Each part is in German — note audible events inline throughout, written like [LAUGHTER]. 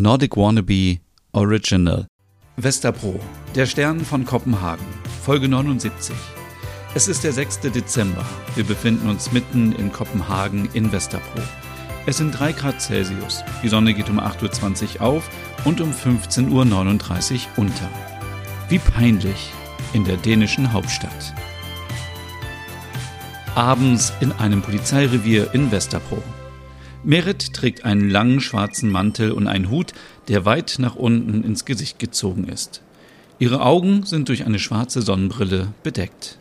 Nordic Wannabe Original. Westerpro, der Stern von Kopenhagen, Folge 79. Es ist der 6. Dezember. Wir befinden uns mitten in Kopenhagen in Westerpro. Es sind 3 Grad Celsius. Die Sonne geht um 8.20 Uhr auf und um 15.39 Uhr unter. Wie peinlich in der dänischen Hauptstadt. Abends in einem Polizeirevier in Westerpro. Merit trägt einen langen schwarzen Mantel und einen Hut, der weit nach unten ins Gesicht gezogen ist. Ihre Augen sind durch eine schwarze Sonnenbrille bedeckt.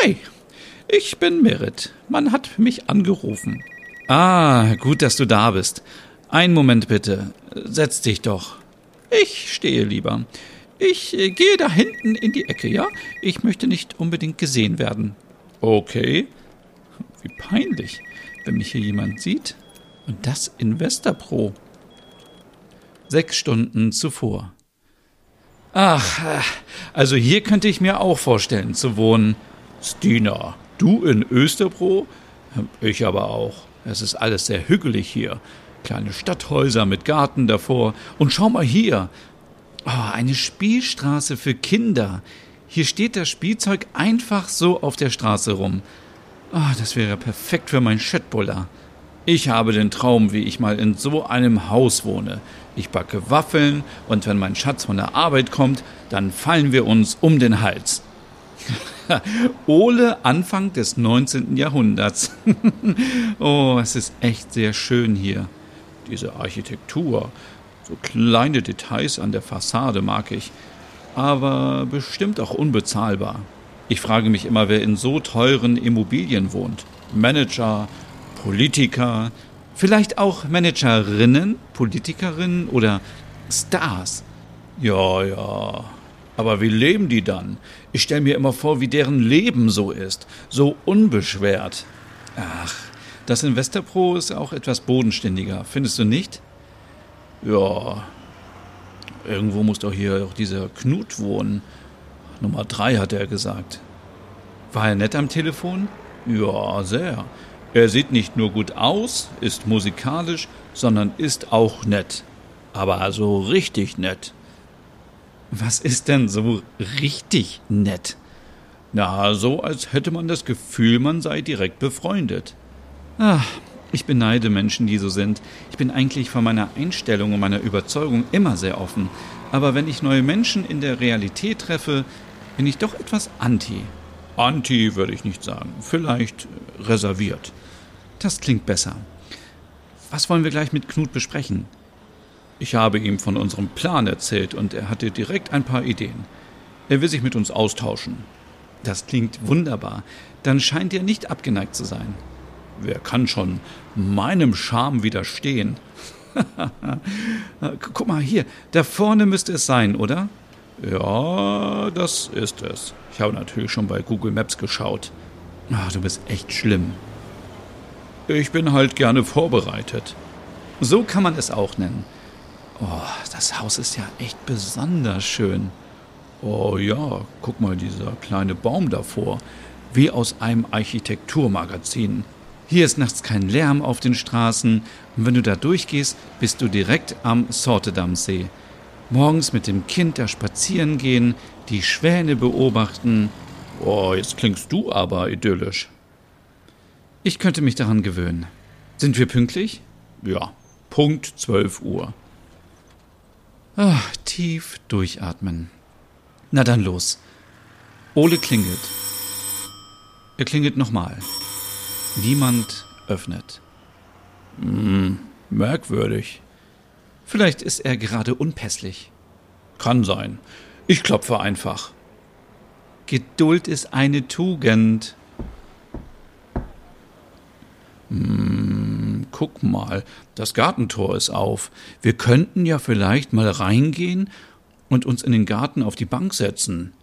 Hey, ich bin Merit. Man hat mich angerufen. Ah, gut, dass du da bist. Einen Moment bitte. Setz dich doch. Ich stehe lieber. Ich äh, gehe da hinten in die Ecke, ja? Ich möchte nicht unbedingt gesehen werden. Okay. Wie peinlich, wenn mich hier jemand sieht. Und das in Westerpro. Sechs Stunden zuvor. Ach, äh, also hier könnte ich mir auch vorstellen zu wohnen. Stina, du in Österbro? Ich aber auch. Es ist alles sehr hügelig hier. Kleine Stadthäuser mit Garten davor. Und schau mal hier. Oh, eine Spielstraße für Kinder. Hier steht das Spielzeug einfach so auf der Straße rum. Oh, das wäre perfekt für meinen Chatbuller. Ich habe den Traum, wie ich mal in so einem Haus wohne. Ich backe Waffeln und wenn mein Schatz von der Arbeit kommt, dann fallen wir uns um den Hals. [LAUGHS] Ole Anfang des 19. Jahrhunderts. [LAUGHS] oh, es ist echt sehr schön hier. Diese Architektur, so kleine Details an der Fassade mag ich, aber bestimmt auch unbezahlbar. Ich frage mich immer, wer in so teuren Immobilien wohnt. Manager, Politiker, vielleicht auch Managerinnen, Politikerinnen oder Stars. Ja, ja, aber wie leben die dann? Ich stelle mir immer vor, wie deren Leben so ist. So unbeschwert. Ach, das in Westerpro ist auch etwas bodenständiger, findest du nicht? Ja. Irgendwo muss doch hier auch dieser Knut wohnen. Nummer drei, hat er gesagt. War er nett am Telefon? Ja, sehr. Er sieht nicht nur gut aus, ist musikalisch, sondern ist auch nett. Aber also richtig nett. Was ist denn so richtig nett? Na, so als hätte man das Gefühl, man sei direkt befreundet. Ach, ich beneide Menschen, die so sind. Ich bin eigentlich von meiner Einstellung und meiner Überzeugung immer sehr offen. Aber wenn ich neue Menschen in der Realität treffe, bin ich doch etwas anti. Anti würde ich nicht sagen. Vielleicht reserviert. Das klingt besser. Was wollen wir gleich mit Knut besprechen? Ich habe ihm von unserem Plan erzählt und er hatte direkt ein paar Ideen. Er will sich mit uns austauschen. Das klingt wunderbar. Dann scheint er nicht abgeneigt zu sein. Wer kann schon meinem Charme widerstehen? [LAUGHS] Guck mal hier, da vorne müsste es sein, oder? Ja, das ist es. Ich habe natürlich schon bei Google Maps geschaut. Ach, du bist echt schlimm. Ich bin halt gerne vorbereitet. So kann man es auch nennen. Oh, das Haus ist ja echt besonders schön. Oh ja, guck mal, dieser kleine Baum davor. Wie aus einem Architekturmagazin. Hier ist nachts kein Lärm auf den Straßen und wenn du da durchgehst, bist du direkt am Sortedamsee. Morgens mit dem Kind da spazieren gehen, die Schwäne beobachten. Oh, jetzt klingst du aber idyllisch. Ich könnte mich daran gewöhnen. Sind wir pünktlich? Ja, Punkt 12 Uhr. Ach, tief durchatmen. Na dann los. Ole klingelt. Er klingelt nochmal. Niemand öffnet. Hm, merkwürdig. Vielleicht ist er gerade unpässlich. Kann sein. Ich klopfe einfach. Geduld ist eine Tugend. Hm, guck mal, das Gartentor ist auf. Wir könnten ja vielleicht mal reingehen und uns in den Garten auf die Bank setzen.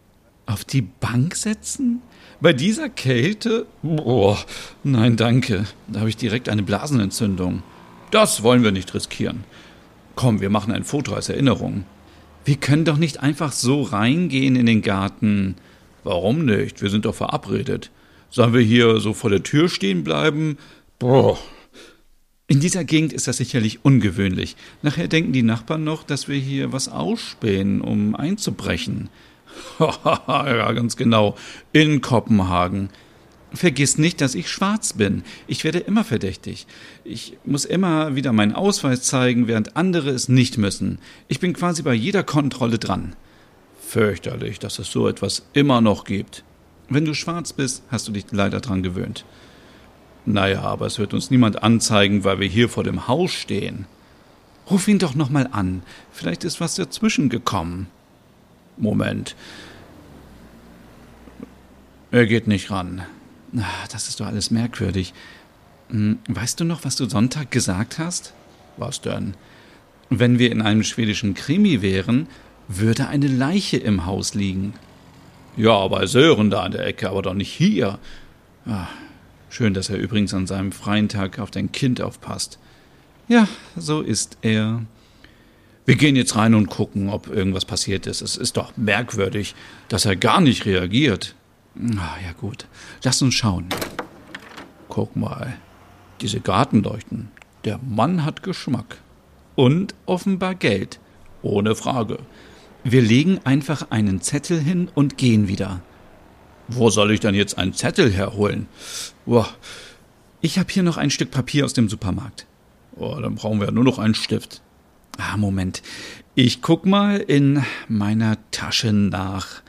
Auf die Bank setzen? Bei dieser Kälte? Boah, nein, danke. Da habe ich direkt eine Blasenentzündung. Das wollen wir nicht riskieren. Komm, wir machen ein Foto als Erinnerung. Wir können doch nicht einfach so reingehen in den Garten. Warum nicht? Wir sind doch verabredet. Sollen wir hier so vor der Tür stehen bleiben? Boah. In dieser Gegend ist das sicherlich ungewöhnlich. Nachher denken die Nachbarn noch, dass wir hier was ausspähen, um einzubrechen. [LAUGHS] ja, ganz genau. In Kopenhagen. Vergiss nicht, dass ich schwarz bin. Ich werde immer verdächtig. Ich muss immer wieder meinen Ausweis zeigen, während andere es nicht müssen. Ich bin quasi bei jeder Kontrolle dran. Fürchterlich, dass es so etwas immer noch gibt. Wenn du schwarz bist, hast du dich leider dran gewöhnt. Naja, aber es wird uns niemand anzeigen, weil wir hier vor dem Haus stehen. Ruf ihn doch nochmal an. Vielleicht ist was dazwischen gekommen. Moment. Er geht nicht ran. Das ist doch alles merkwürdig. Hm, weißt du noch, was du Sonntag gesagt hast? Was denn? Wenn wir in einem schwedischen Krimi wären, würde eine Leiche im Haus liegen. Ja, bei Sören da an der Ecke, aber doch nicht hier. Ach, schön, dass er übrigens an seinem freien Tag auf dein Kind aufpasst. Ja, so ist er. Wir gehen jetzt rein und gucken, ob irgendwas passiert ist. Es ist doch merkwürdig, dass er gar nicht reagiert. Ah, ja gut. Lass uns schauen. Guck mal. Diese Gartenleuchten. Der Mann hat Geschmack. Und offenbar Geld. Ohne Frage. Wir legen einfach einen Zettel hin und gehen wieder. Wo soll ich denn jetzt einen Zettel herholen? Boah. Ich habe hier noch ein Stück Papier aus dem Supermarkt. Oh, dann brauchen wir ja nur noch einen Stift. Ah, Moment. Ich guck mal in meiner Tasche nach.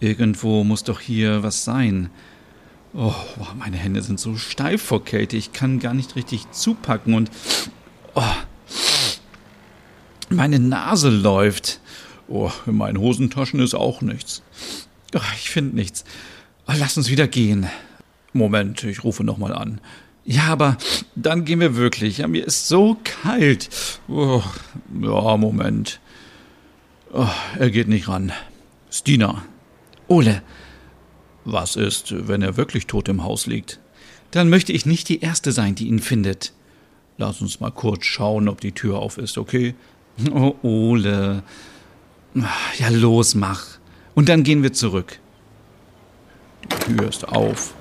Irgendwo muss doch hier was sein. Oh, meine Hände sind so steif vor Kälte. Ich kann gar nicht richtig zupacken und. Oh, meine Nase läuft. Oh, in meinen Hosentaschen ist auch nichts. Oh, ich finde nichts. Oh, lass uns wieder gehen. Moment, ich rufe nochmal an. Ja, aber dann gehen wir wirklich. Ja, mir ist so kalt. Oh, ja, Moment. Oh, er geht nicht ran. Stina, Ole. Was ist, wenn er wirklich tot im Haus liegt? Dann möchte ich nicht die Erste sein, die ihn findet. Lass uns mal kurz schauen, ob die Tür auf ist, okay? [LAUGHS] Oh, Ole. Ja, los, mach. Und dann gehen wir zurück. Die Tür ist auf.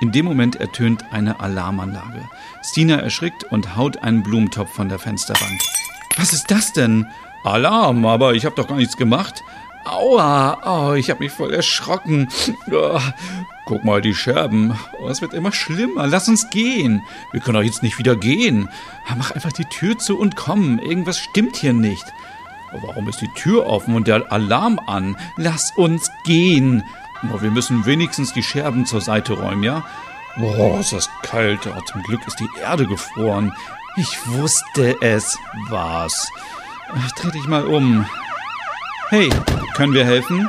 In dem Moment ertönt eine Alarmanlage. Stina erschrickt und haut einen Blumentopf von der Fensterbank. Was ist das denn? Alarm, aber ich habe doch gar nichts gemacht. Aua, oh, ich habe mich voll erschrocken. Oh, guck mal, die Scherben. Oh, es wird immer schlimmer. Lass uns gehen. Wir können doch jetzt nicht wieder gehen. Mach einfach die Tür zu und komm. Irgendwas stimmt hier nicht. Oh, warum ist die Tür offen und der Alarm an? Lass uns gehen. Oh, wir müssen wenigstens die Scherben zur Seite räumen, ja? Boah, ist das kalt. Oh, zum Glück ist die Erde gefroren. Ich wusste es. Was? Dreh dich mal um. Hey, können wir helfen?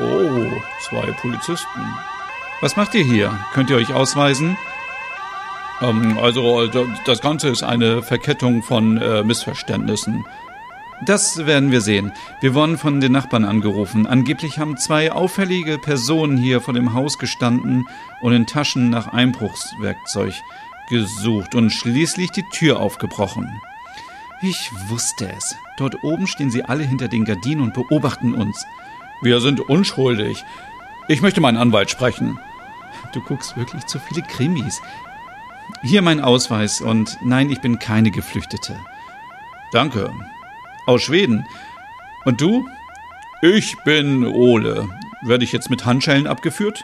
Oh, zwei Polizisten. Was macht ihr hier? Könnt ihr euch ausweisen? Ähm, also, das Ganze ist eine Verkettung von äh, Missverständnissen. Das werden wir sehen. Wir wurden von den Nachbarn angerufen. Angeblich haben zwei auffällige Personen hier vor dem Haus gestanden und in Taschen nach Einbruchswerkzeug gesucht und schließlich die Tür aufgebrochen. Ich wusste es. Dort oben stehen sie alle hinter den Gardinen und beobachten uns. Wir sind unschuldig. Ich möchte meinen Anwalt sprechen. Du guckst wirklich zu viele Krimis. Hier mein Ausweis und nein, ich bin keine Geflüchtete. Danke. Aus Schweden. Und du? Ich bin Ole. Werde ich jetzt mit Handschellen abgeführt?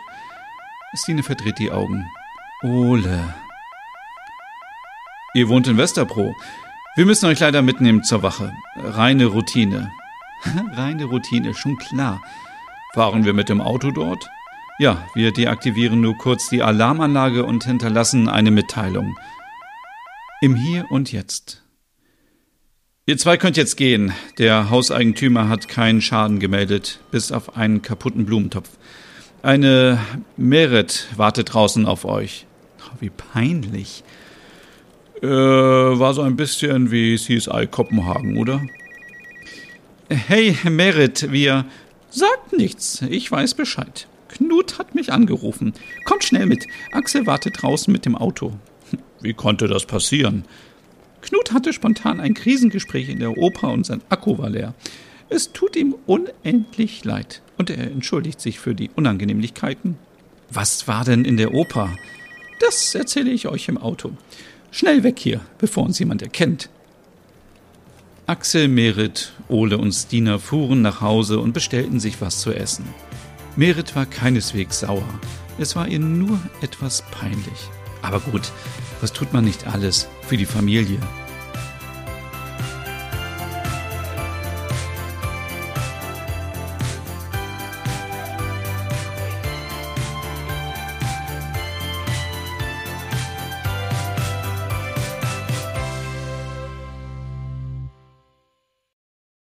Stine verdreht die Augen. Ole. Ihr wohnt in Westerpro. Wir müssen euch leider mitnehmen zur Wache. Reine Routine. [LAUGHS] Reine Routine, schon klar. Fahren wir mit dem Auto dort? Ja, wir deaktivieren nur kurz die Alarmanlage und hinterlassen eine Mitteilung. Im Hier und Jetzt. Ihr zwei könnt jetzt gehen. Der Hauseigentümer hat keinen Schaden gemeldet, bis auf einen kaputten Blumentopf. Eine Merit wartet draußen auf euch. Oh, wie peinlich. Äh, war so ein bisschen wie CSI Kopenhagen, oder? Hey, Merit, wir. Sagt nichts, ich weiß Bescheid. Knut hat mich angerufen. Kommt schnell mit. Axel wartet draußen mit dem Auto. Wie konnte das passieren? Knut hatte spontan ein Krisengespräch in der Oper und sein Akku war leer. Es tut ihm unendlich leid und er entschuldigt sich für die Unangenehmlichkeiten. Was war denn in der Oper? Das erzähle ich euch im Auto. Schnell weg hier, bevor uns jemand erkennt. Axel, Merit, Ole und Stina fuhren nach Hause und bestellten sich was zu essen. Merit war keineswegs sauer. Es war ihr nur etwas peinlich. Aber gut, was tut man nicht alles für die Familie?